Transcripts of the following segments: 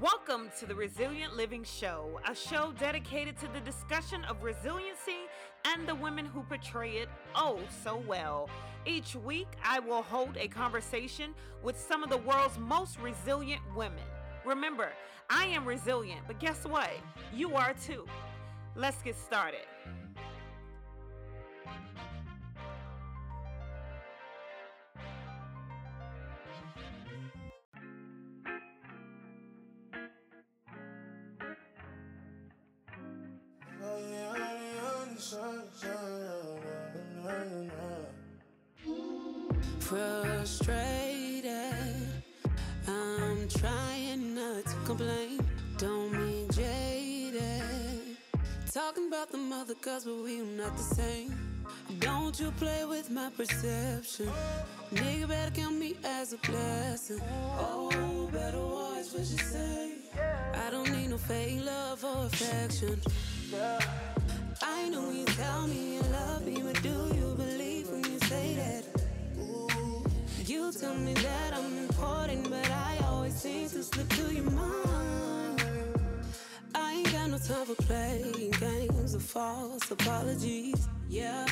Welcome to the Resilient Living Show, a show dedicated to the discussion of resiliency and the women who portray it oh so well. Each week, I will hold a conversation with some of the world's most resilient women. Remember, I am resilient, but guess what? You are too. Let's get started. The same. Don't you play with my perception. Nigga better count me as a blessing. Oh, better watch what you say. I don't need no fake love or affection. I know you tell me you love me, but do you believe when you say that? You tell me that I'm important, but I always seem to slip through your mind. Ain't got no time for playing games or false apologies. Yeah.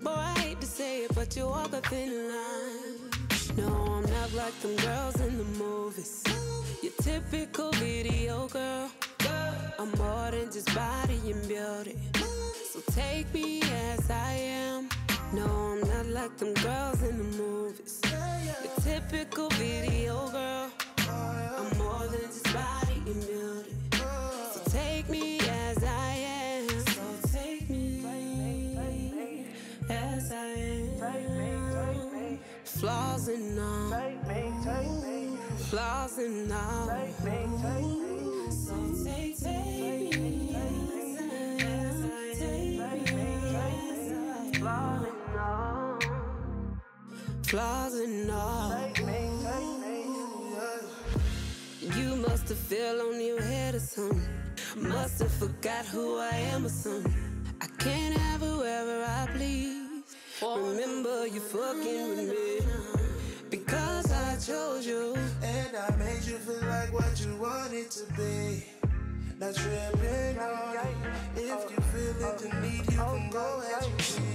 Boy, I hate to say it, but you walk a thin line. No, I'm not like them girls in the movies. Your typical video girl. I'm more than just body and beauty. So take me as I am. No, I'm not like them girls in the movies. Your typical video girl. Flaws and all. Flaws and all. You must have fell on your head or something. Must have forgot who I am or something. I can't have whoever I please. Remember you fucking with me. Because I chose you. You feel like what you want it to be. Not tripping on it. If you feel it, then need you can go as you please.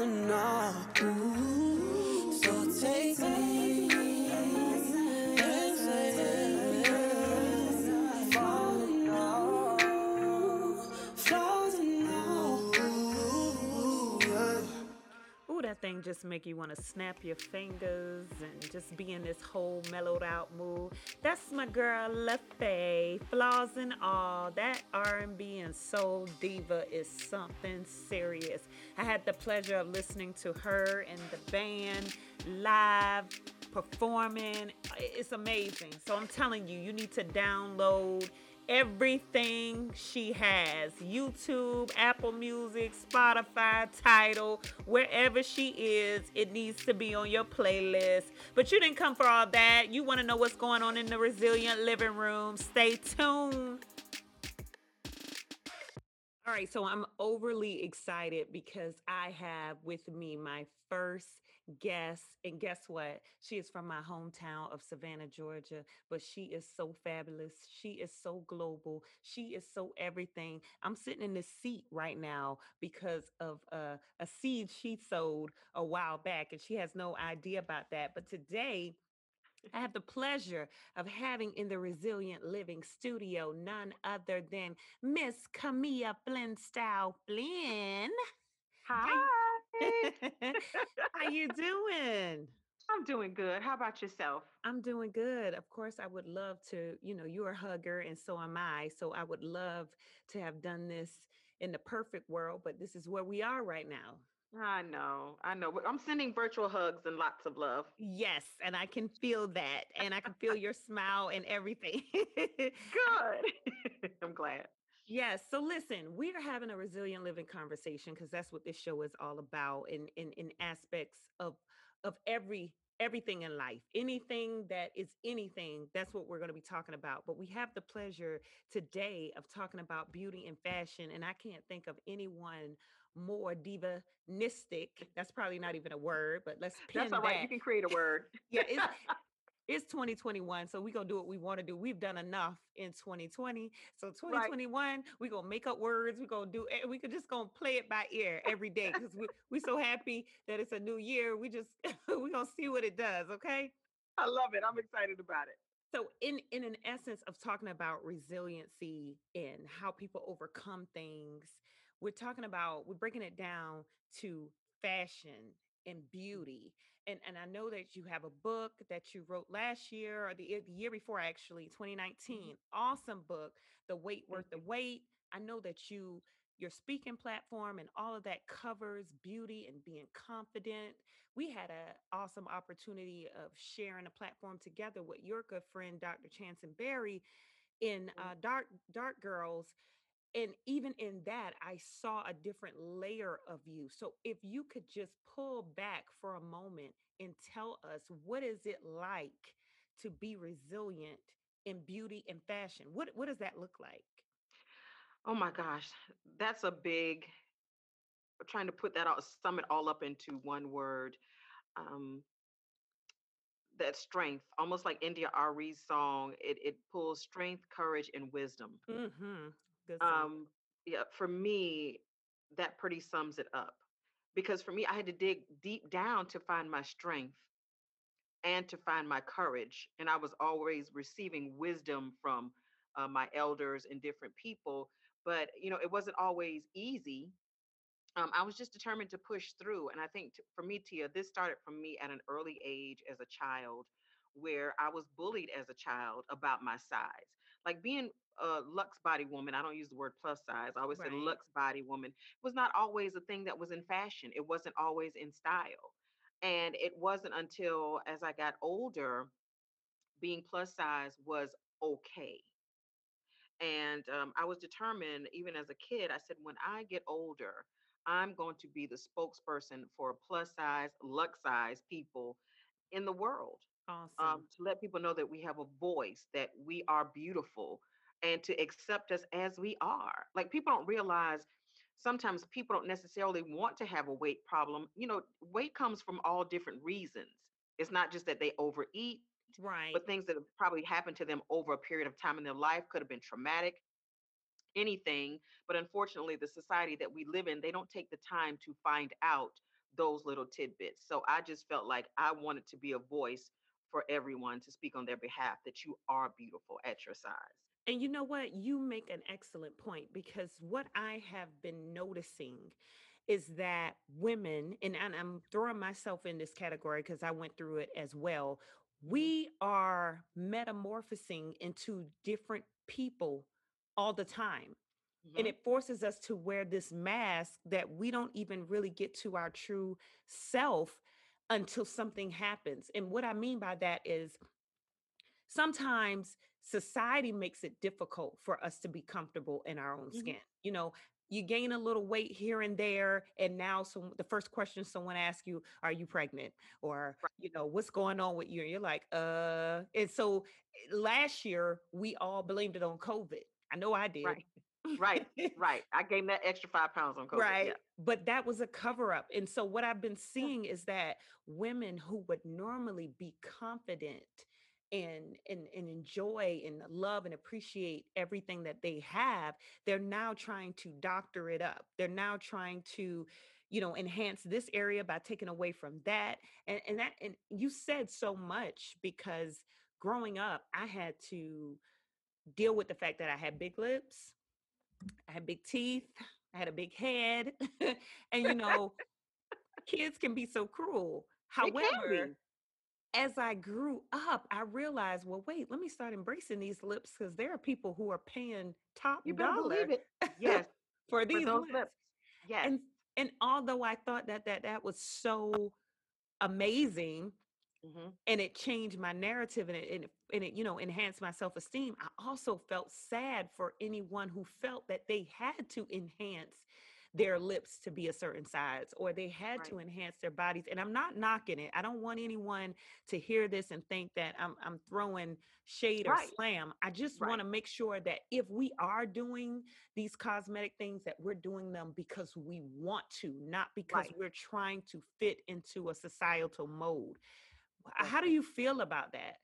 All. Ooh, just make you want to snap your fingers and just be in this whole mellowed out mood. That's my girl LaFay, flaws and all. That R&B and soul diva is something serious. I had the pleasure of listening to her and the band live performing. It's amazing. So I'm telling you, you need to download everything she has YouTube, Apple Music, Spotify, Tidal, wherever she is, it needs to be on your playlist. But you didn't come for all that. You want to know what's going on in the resilient living room. Stay tuned. All right, so I'm overly excited because I have with me my first guest. And guess what? She is from my hometown of Savannah, Georgia, but she is so fabulous. She is so global. She is so everything. I'm sitting in this seat right now because of uh, a seed she sowed a while back, and she has no idea about that. But today, I have the pleasure of having in the Resilient Living studio none other than Miss Camilla FlynnStyle Flynn. Hi. How you doing? I'm doing good. How about yourself? I'm doing good. Of course, I would love to, you know, you're a hugger and so am I. So I would love to have done this in the perfect world, but this is where we are right now. I know, I know. I'm sending virtual hugs and lots of love. Yes, and I can feel that. And I can feel your smile and everything. Good. I'm glad. Yes. So listen, we are having a resilient living conversation because that's what this show is all about in, in in aspects of of every everything in life. Anything that is anything, that's what we're going to be talking about. But we have the pleasure today of talking about beauty and fashion. And I can't think of anyone more divanistic. That's probably not even a word, but let's pin That's all right. that. You can create a word. Yeah, it's it's 2021, so we're gonna do what we want to do. We've done enough in 2020. So right. 2021, we're gonna make up words, we're gonna do it, we could just gonna play it by ear every day because we we so happy that it's a new year. We just we're gonna see what it does, okay? I love it. I'm excited about it. So in in an essence of talking about resiliency and how people overcome things, we're talking about we're breaking it down to fashion and mm. beauty. And and I know that you have a book that you wrote last year or the, year- the year before actually, Mhm. 2019. Awesome book, The Weight Worth the. Wait. I know that you your speaking platform and all of that covers beauty and being confident. We had an awesome opportunity of sharing a platform together with your good friend Dr. Chanson Berry in uh, Dark Dark Girls and even in that i saw a different layer of you so if you could just pull back for a moment and tell us what is it like to be resilient in beauty and fashion what what does that look like Oh my gosh, that's a big. I'm Trying to put that out, sum it all up into one word. Um, that strength, almost like India Arie's song. It it pulls strength, courage, and wisdom. mm-hmm good Um, yeah, for me, that pretty sums it up. Because for me, I had to dig deep down to find my strength and to find my courage. And I was always receiving wisdom from uh, my elders and different people. But, you know, it wasn't always easy. Um, I was just determined to push through. And I think t- for me, Tia, this started from me at an early age as a child, where I was bullied as a child about my size. Like being a Lux body woman, I don't use the word plus size, I always say right Lux body woman, was not always a thing that was in fashion. It wasn't always in style. And it wasn't until as I got older, being plus size was okay. And um, I was determined, even as a kid, I said, when I get older, I'm going to be the spokesperson for plus size, lux size people in the world awesome um, to let people know that we have a voice, that we are beautiful, and to accept us as we are. Like people don't realize sometimes people don't necessarily want to have a weight problem. You know, weight comes from all different reasons. It's not just that they overeat, right but things that have probably happened to them over a period of time in their life could have been traumatic, anything. But unfortunately, the society that we live in, they don't take the time to find out those little tidbits. So I just felt like I wanted to be a voice for everyone to speak on their behalf that you are beautiful at your size. And you know what? You make an excellent point because what I have been noticing is that women, and, and I'm throwing myself in this category because I went through it as well, Mhm, we are metamorphosing into different people all the time. And mhm, it forces us to wear this mask that we don't even really get to our true self until something happens. And what I mean by that is sometimes society makes it difficult for us to be comfortable in our own mhm. skin. You know, you gain a little weight here and there, and now some the first question someone asks you, "Are you pregnant?" or you know, "What's going on with you?" And you're like, "Uh." And so eh, last year we all blamed it on COVID. I know I did. right, right, right. I gained that extra five pounds on COVID. Yeah. Right. But that was a cover up. And so what I've been seeing is that women who would normally be confident and and and enjoy and love and appreciate everything that they have, they're now trying to doctor it up. They're now trying to you know enhance this area by taking away from that and and that and you said so much because growing up i had to deal with the fact that i had big lips i had big teeth i had a big head and you know kids can be so cruel however as I grew up, I realized, well, wait, let me start embracing these lips because there are people who are paying top You better dollar believe it. Yes, for for these those lips. lips. Yes. And and although I thought that that that was so amazing hmm and it changed my narrative and it and it, and it you know enhanced my self-esteem, I also felt sad for anyone who felt that they had to enhance their lips to be a certain size or they had Right. to enhance their bodies and I'm not knocking it. I don't want anyone to hear this and think that I'm I'm throwing shade or slam. I just Right. want to make sure that if we are doing these cosmetic things that we're doing them because we want to, not because Right. we're trying to fit into a societal mode. Wh- uh, How do you feel about that?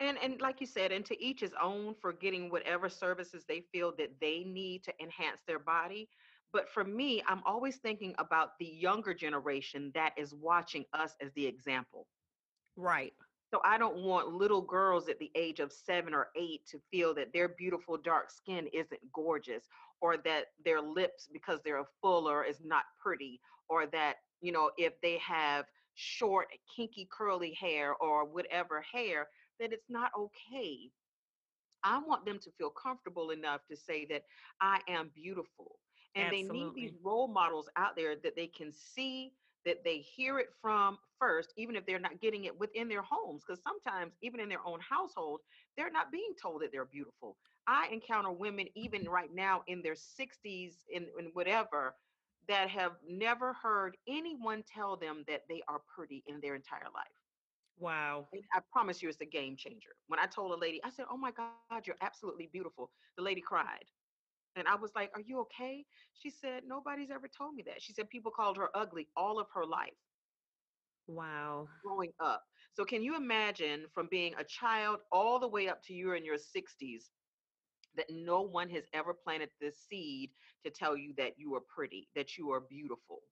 And and like you said, and to each his own for getting whatever services they feel that they need to enhance their body. But for me, I'm always thinking about the younger generation that is watching us as the example. Right. So I don't want little girls at the age of seven or eight to feel that their beautiful dark skin isn't gorgeous, or that their lips, because they're fuller, is not pretty, or that, you know, if they have short, kinky, curly hair or whatever hair, that it's not okay. I want them to feel comfortable enough to say that I am beautiful. And they need these role models out there that they can see, that they hear it from first, even if they're not getting it within their homes. Because sometimes, even in their own household, they're not being told that they're beautiful. I encounter women, even right now in their 60s and, and whatever, that have never heard anyone tell them that they are pretty in their entire life. Wow. And I promise you, it's a game changer. When I told a lady, I said, Oh my God, you're absolutely beautiful. The lady cried. And I was like, Are you okay? She said, Nobody's ever told me that. She said people called her ugly all of her life Wow. growing up. So, can you imagine from being a child all the way up to you're in your 60s that no one has ever planted this seed to tell you that you are pretty, that you are beautiful?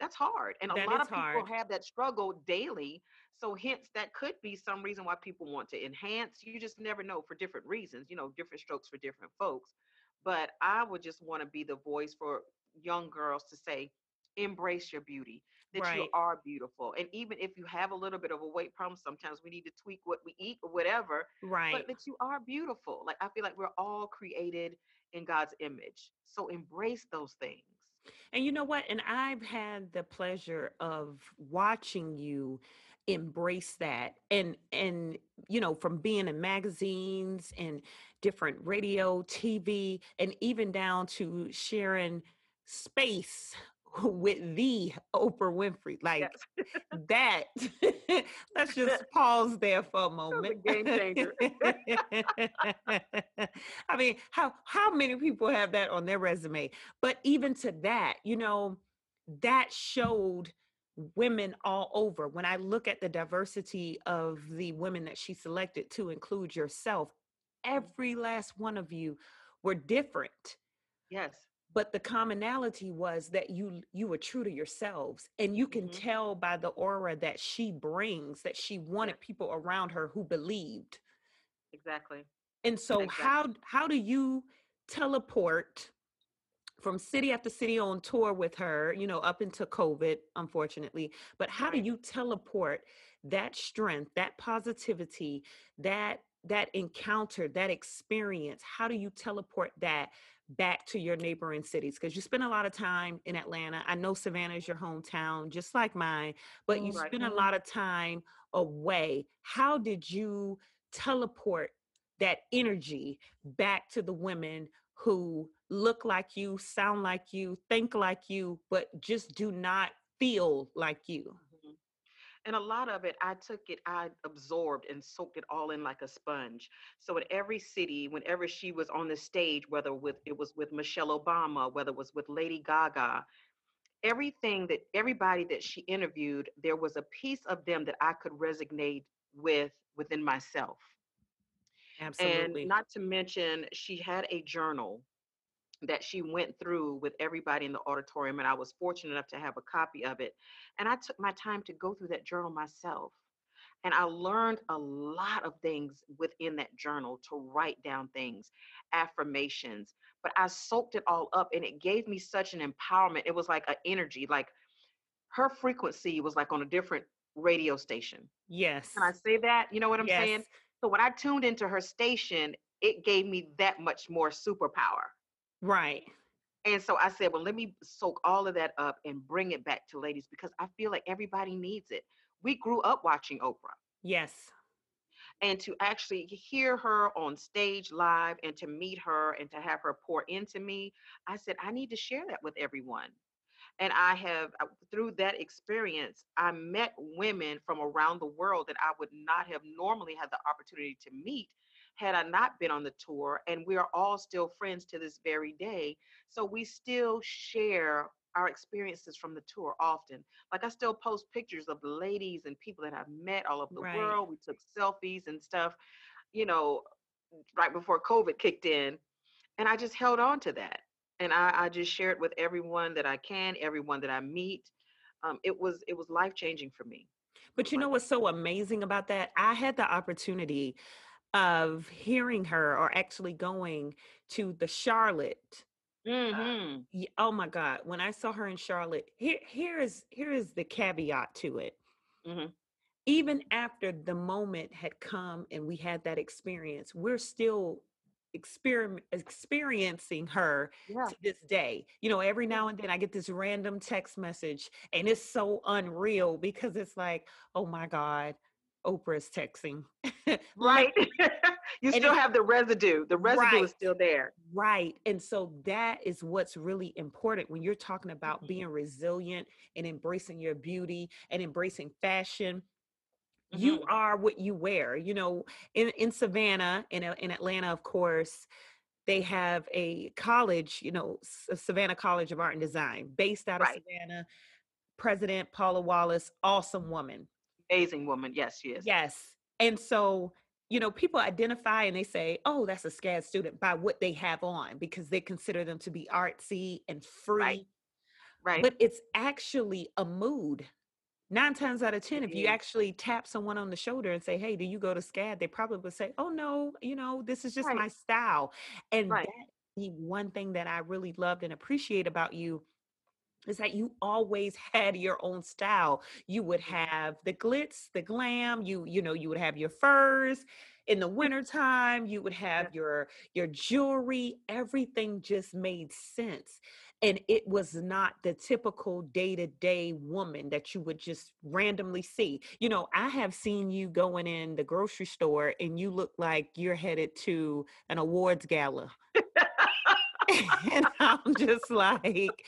That's hard. And a That lot of people hard. have that struggle daily. So, hence, that could be some reason why people want to enhance. You just never know for different reasons, you know, different strokes for different folks. But I would just want to be the voice for young girls to say, embrace your beauty, that you are beautiful. And even if you have a little bit of a weight problem, sometimes we need to tweak what we eat or whatever, but Right. that you are beautiful. Like, I feel like we're all created in God's image. So, embrace those things. And you know what? And I've had the pleasure of watching you embrace that and and you know from being in magazines and different radio TV and even down to sharing space with the Oprah Winfrey like Yes. that let's just pause there for a was a moment game changer. i mean how how many people have that on their resume but even to that you know that showed women all over when i look at the diversity of the women that she selected to include yourself every last one of you were different yes. but the commonality was that you you were true to yourselves and you can hmm tell by the aura that she brings that she wanted people around her who believed Exactly. and so Exactly. how how do you teleport from city after city on tour with her you know up into covid unfortunately but how do you teleport that strength that positivity that that encounter that experience how do you teleport that back to your neighboring cities because you spend a lot of time in atlanta i know savannah is your hometown just like mine but you Right. spend a mm-hmm. lot of time away how did you teleport that energy back to the women who look like you, sound like you, think like you, but just do not feel like you. And a lot of it, I took it, I absorbed and soaked it all in like a sponge. So in every city, whenever she was on the stage, whether with it was with Michelle Obama, whether it was with Lady Gaga, everything that everybody that she interviewed, there was a piece of them that I could resonate with within myself. Absolutely. And not to mention, she had a journal that she went through with everybody in the auditorium. And I was fortunate enough to have a copy of it. And I took my time to go through that journal myself. And I learned a lot of things within that journal to write down things, affirmations. But I soaked it all up and it gave me such an empowerment. It was like an energy, like her frequency was like on a different radio station. Yes. Can I say that? You know what I'm yes. saying? So when I tuned into her station, it gave me that much more superpower. Right. And so I said, well, let me soak all of that up and bring it back to ladies because I feel like everybody needs it. We grew up watching Oprah. Yes. And to actually hear her on stage live and to meet her and to have her pour into me, I said, I need to share that with everyone. And I have, uh, through that experience, I met women from around the world that I would not have normally had the opportunity to meet had I not been on the tour. And we are all still friends to this very day. So we still share our experiences from the tour often. Like I still post pictures of the ladies and people that I've met all over the Right. world. We took selfies and stuff, you know, right before COVID kicked in. And I just held on to that. And I, I just share it with everyone that I can, everyone that I meet. Um, it was it was life changing for me. But you know what's so amazing about that? I had the opportunity of hearing her or actually going to the Charlotte. Mm-hmm. y- Oh my God. When I saw her in Charlotte, here here is here is the caveat to it. Mhm. Even after the moment had come and we had that experience, we're still experiment experiencing her Yeah. to this day. You know, every now and then I get this random text message and it's so unreal because it's like, oh my God, Oprah's texting. Right. you still have the residue. The residue Right. is still there. Right. And so that is what's really important when you're talking about Mhm. being resilient and embracing your beauty and embracing fashion. Mm-hmm. You are what you wear. You know, in, in Savannah, in, in Atlanta, of course, they have a college, you know, Savannah College of Art and Design, based out of Right. Savannah. President Paula Wallace, awesome woman. Amazing woman. Yes, she is. Yes. And so, you know, people identify and they say, oh, that's a SCAD student by what they have on because they consider them to be artsy and free. Right. Right. But it's actually a mood. Nine times out of 10, if you actually tap someone on the shoulder and say, hey, do you go to SCAD? They probably would say, oh, no, you know, this is just Right. my style. And Right. that the one thing that I really loved and appreciate about you is that you always had your own style. You would Mm-hmm. have the glitz, the glam, you you know, you would have your furs in the wintertime, you would have your your jewelry, everything just made sense. And it was not the typical day-to-day woman that you would just randomly see. You know, I have seen you going in the grocery store and you look like you're headed to an awards gala. and I'm just like,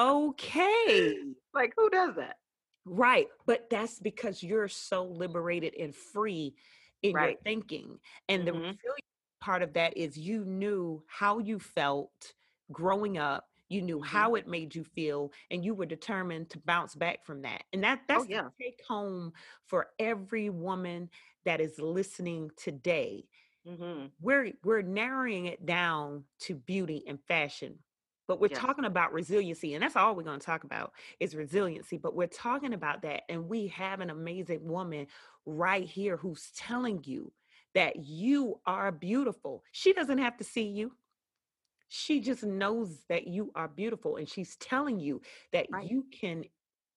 okay. like who does that? Right. But that's because you're so liberated and free in your thinking. And the Mhm. resilient part of that is you knew how you felt growing up. You knew Mhm. how it made you feel, and you were determined to bounce back from that. And that that's Oh, yeah. the take home for every woman that is listening today hmm we're we're narrowing it down to beauty and fashion but we're Yes. talking about resiliency and that's all we're going to talk about is resiliency but we're talking about that and we have an amazing woman right here who's telling you that you are beautiful she doesn't have to see you she just knows that you are beautiful and she's telling you that Right. you can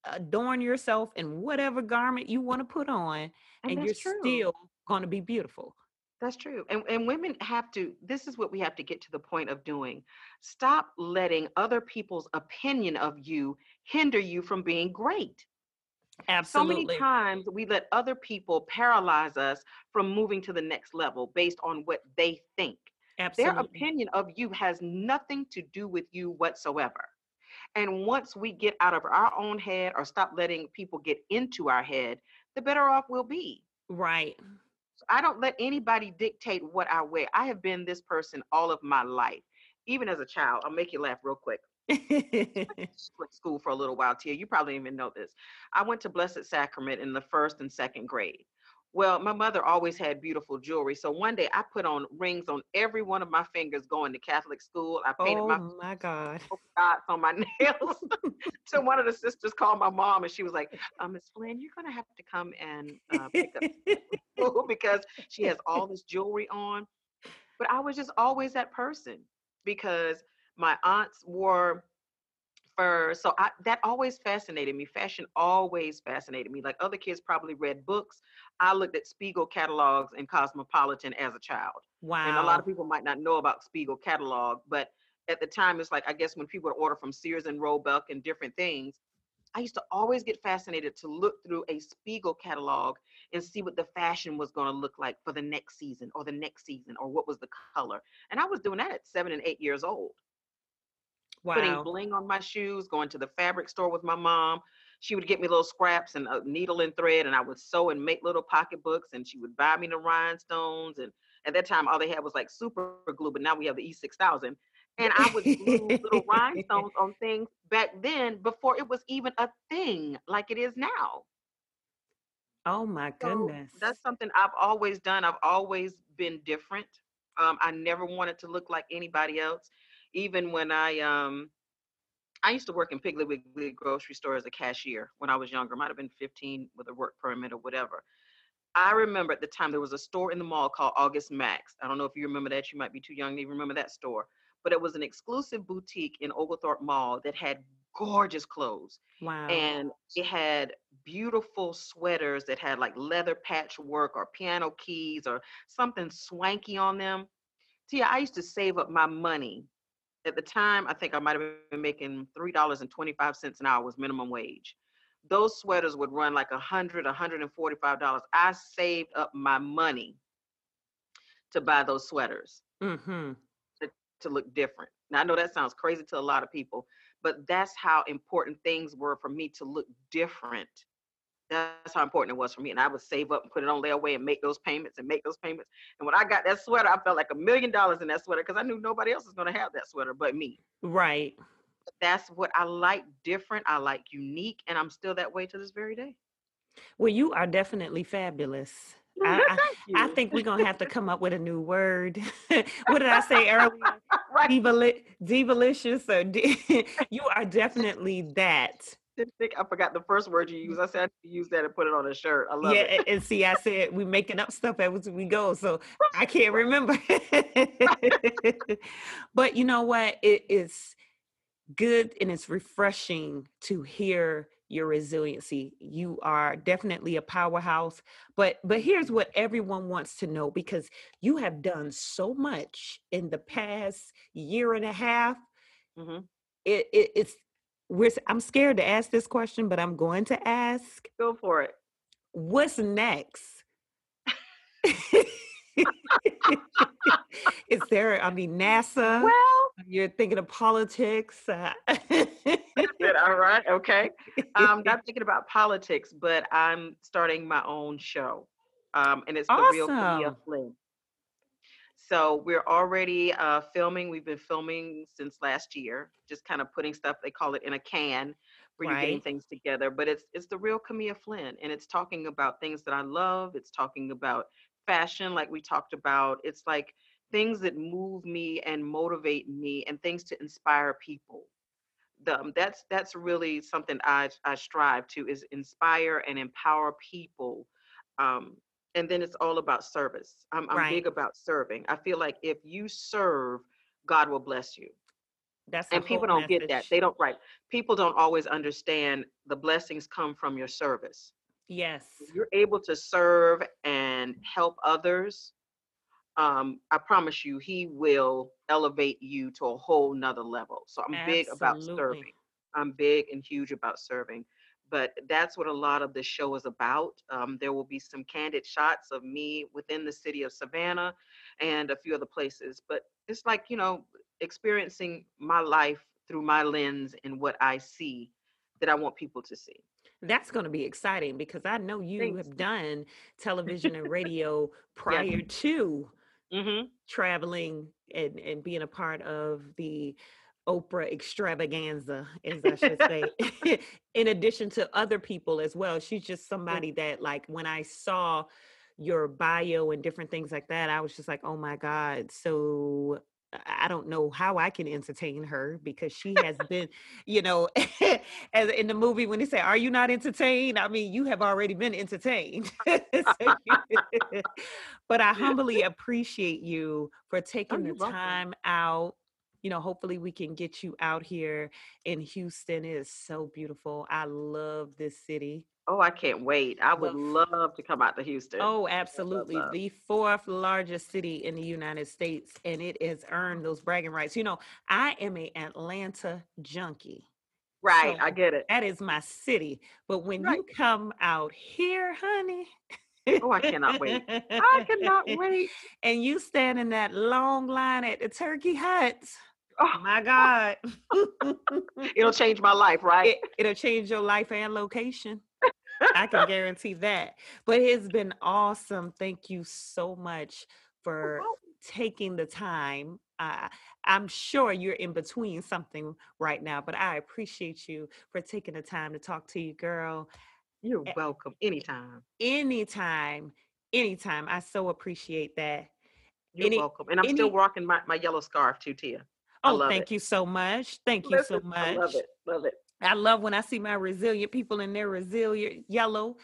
adorn yourself in whatever garment you want to put on And, and, you're true. still going to be beautiful That's true. And and women have to this is what we have to get to the point of doing. Stop letting other people's opinion of you hinder you from being great. absolutely So many times we let other people paralyze us from moving to the next level based on what they think. absolutely Their opinion of you has nothing to do with you whatsoever. And once we get out of our own head or stop letting people get into our head, the better off we'll be. Right. I don't let anybody dictate what I wear. I have been this person all of my life, even as a child. I'll make you laugh real quick. School for a little while, Tia. You probably didn't even know this. I went to Blessed Sacrament in the first and second grade. Well, my mother always had beautiful jewelry. So one day I put on rings on every one of my fingers going to Catholic school. I painted Oh my my God. dots on my nails. so one of the sisters called my mom and she was like, uh, Miss Flynn, you're going to have to come and uh, pick up school because she has all this jewelry on. But I was just always that person because my aunts wore fur. So I, that always fascinated me. Fashion always fascinated me. Like other kids probably read books. I looked at Spiegel catalogs and Cosmopolitan as a child. wow. And a lot of people might not know about Spiegel catalog, but at the time, it's like I guess when people would order from Sears and Roebuck and different things, I used to always get fascinated to look through a Spiegel catalog and see what the fashion was going to look like for the next season or the next season or what was the color. And I was doing that at seven and eight years old Wow. putting bling on my shoes, going to the fabric store with my mom. She would get me little scraps and a needle and thread, and I would sew and make little pocketbooks. And she would buy me the rhinestones. And at that time, all they had was like super glue, but now we have the E6000. And I would glue little rhinestones on things back then before it was even a thing like it is now. Oh my So goodness. that's something I've always done. I've always been different. Um, I never wanted to look like anybody else. Even when I um I used to work in Piggly Wiggly grocery store as a cashier when I was younger. Might have been 15 with a work permit or whatever. I remember at the time there was a store in the mall called August Max. I don't know if you remember that. You might be too young to even remember that store. But it was an exclusive boutique in Oglethorpe Mall that had gorgeous clothes wow. and it had beautiful sweaters that had like leather patchwork or piano keys or something swanky on them. Tia, I used to save up my money. At the time, I think I might have been making three dollars and twenty-five cents an hour was minimum wage. Those sweaters would run like a hundred, a hundred and forty-five dollars. I saved up my money to buy those sweaters mm-hmm. to, to look different. Now I know that sounds crazy to a lot of people, but that's how important things were for me to look different. That's how important it was for me. And I would save up and put it on layaway and make those payments and make those payments. And when I got that sweater, I felt like a million dollars in that sweater because I knew nobody else was going to have that sweater but me. Right. But that's what I like different. I like unique. And I'm still that way to this very day. Well, you are definitely fabulous. I, I, I think we're gonna have to come up with a new word. what did I say earlier? right. Divali- divalicious or di- you are definitely that. Think I forgot the first word you used. I said I use that and put it on a shirt. I love yeah, it. and see, I said we making up stuff as we go, so I can't remember. but you know what? It is good and it's refreshing to hear your resiliency. You are definitely a powerhouse. But but here's what everyone wants to know because you have done so much in the past year and a half. hmm It, it it's we're I'm scared to ask this question, but I'm going to ask Go for it. what's next? Is there, I mean, NASA? Well, You're thinking of politics. Uh, all right, okay. I'm not thinking about politics, but I'm starting my own show. Um, and it's the real Awesome. Flynn. So we're already uh, filming. We've been filming since last year, just kind of putting stuff, they call it in a can, where you're getting things together. But it's it's the real Camilla Flynn. And it's talking about things that I love. It's talking about fashion, like we talked about. It's like things that move me and motivate me and things to inspire people the, um, that's that's really something I I strive to is inspire and empower people, um, and then it's all about service. I'm I'm Right. big about serving. I feel like if you serve, God will bless you, That's and people don't get that. They don't right. People don't always understand the blessings come from your service. Yes. If you're able to serve and help others, um, I promise you, He will elevate you to a whole nother level. So I'm big about serving. I'm big and huge about serving. But that's what a lot of the show is about. Um, there will be some candid shots of me within the city of Savannah and a few other places. But it's like, you know, experiencing my life through my lens and what I see that I want people to see. That's going to be exciting because I know you Thanks. have done television and radio prior to Mm-hmm. traveling and, and being a part of the Oprah extravaganza, as I should say, in addition to other people as well. She's just somebody that, like, when I saw your bio and different things like that, I was just like, oh my God. So I don't know how I can entertain her because she has been, you know, as in the movie when they say, "Are you not entertained?" I mean, you have already been entertained. but I humbly appreciate you for Oh, taking you're the welcome. time out. You know, hopefully we can get you out here in Houston. It is so beautiful. I love this city. Oh, I can't wait. I would Love. love to come out to Houston. Oh, Love, love, absolutely. love. The fourth largest city in the United States, and it has earned those bragging rights. You know, I am a Atlanta junkie. Right, I get it. that is my city. But when Right. you come out here, honey, Oh, I cannot wait. I cannot wait. and you stand in that long line at the turkey huts, Oh, my God, it'll change my life, right? it, it'll change your life and location. I can guarantee that. But it's been awesome. Thank you so much for taking the time. Uh, I'm sure you're in between something right now, but I appreciate you for taking the time to talk to you, girl. You're welcome anytime. Anytime, anytime. I so appreciate that. You're Any, welcome. And I'm still rocking my, my yellow scarf too, Tia. Oh, thank it. you so much. Thank you so much. I love it. Love it. I love when I see my resilient people in their resilient yellow.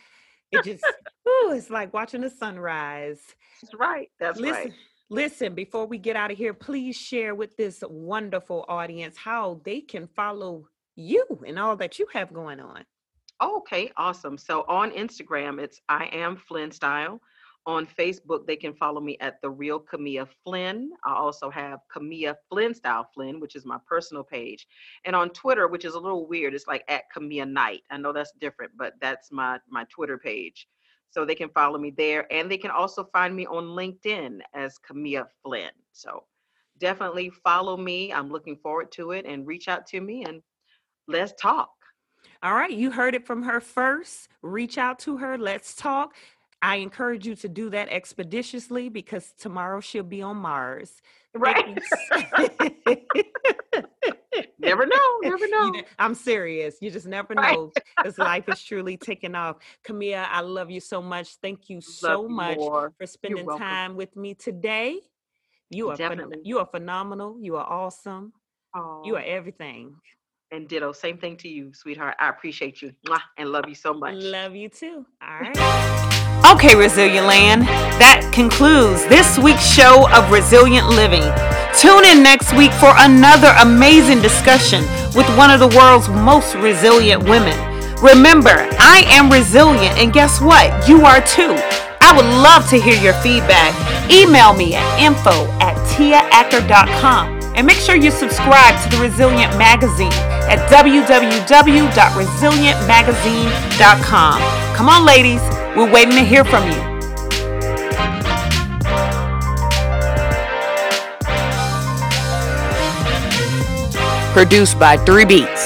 It just, ooh, it's like watching the sunrise. That's right. That's Listen, right. listen, before we get out of here, please share with this wonderful audience how they can follow you and all that you have going on. Okay, awesome. So on Instagram, it's I am Flynn Style. On Facebook, they can follow me at the real Camilla Flynn. I also have Camilla Flynn Style Flynn, which is my personal page. And on Twitter, which is a little weird, it's like at Camilla Knight. I know that's different, but that's my my Twitter page. So they can follow me there. And they can also find me on LinkedIn as Camilla Flynn. So definitely follow me. I'm looking forward to it and reach out to me and let's talk. All right, you heard it from her first. Reach out to her. Let's talk. I encourage you to do that expeditiously because tomorrow she'll be on Mars. Right. never know. Never know. I'm serious. You just never Right. know because life is truly taking off. Camilla, I love you so much. Thank you Love so you much more. for spending time with me today. You are phen- you are phenomenal. You are awesome. You are everything. and ditto. Same thing to you, sweetheart. I appreciate you Mwah, and love you so much. Love you too. All right. Okay, Resilient Land. That concludes this week's show of Resilient Living. Tune in next week for another amazing discussion with one of the world's most resilient women. Remember, I am resilient, and guess what? You are too. I would love to hear your feedback. Email me at info at tiaacker.com and make sure you subscribe to the Resilient Magazine at www.resilientmagazine.com. Come on, ladies, we're waiting to hear from you. Produced by Three Beats.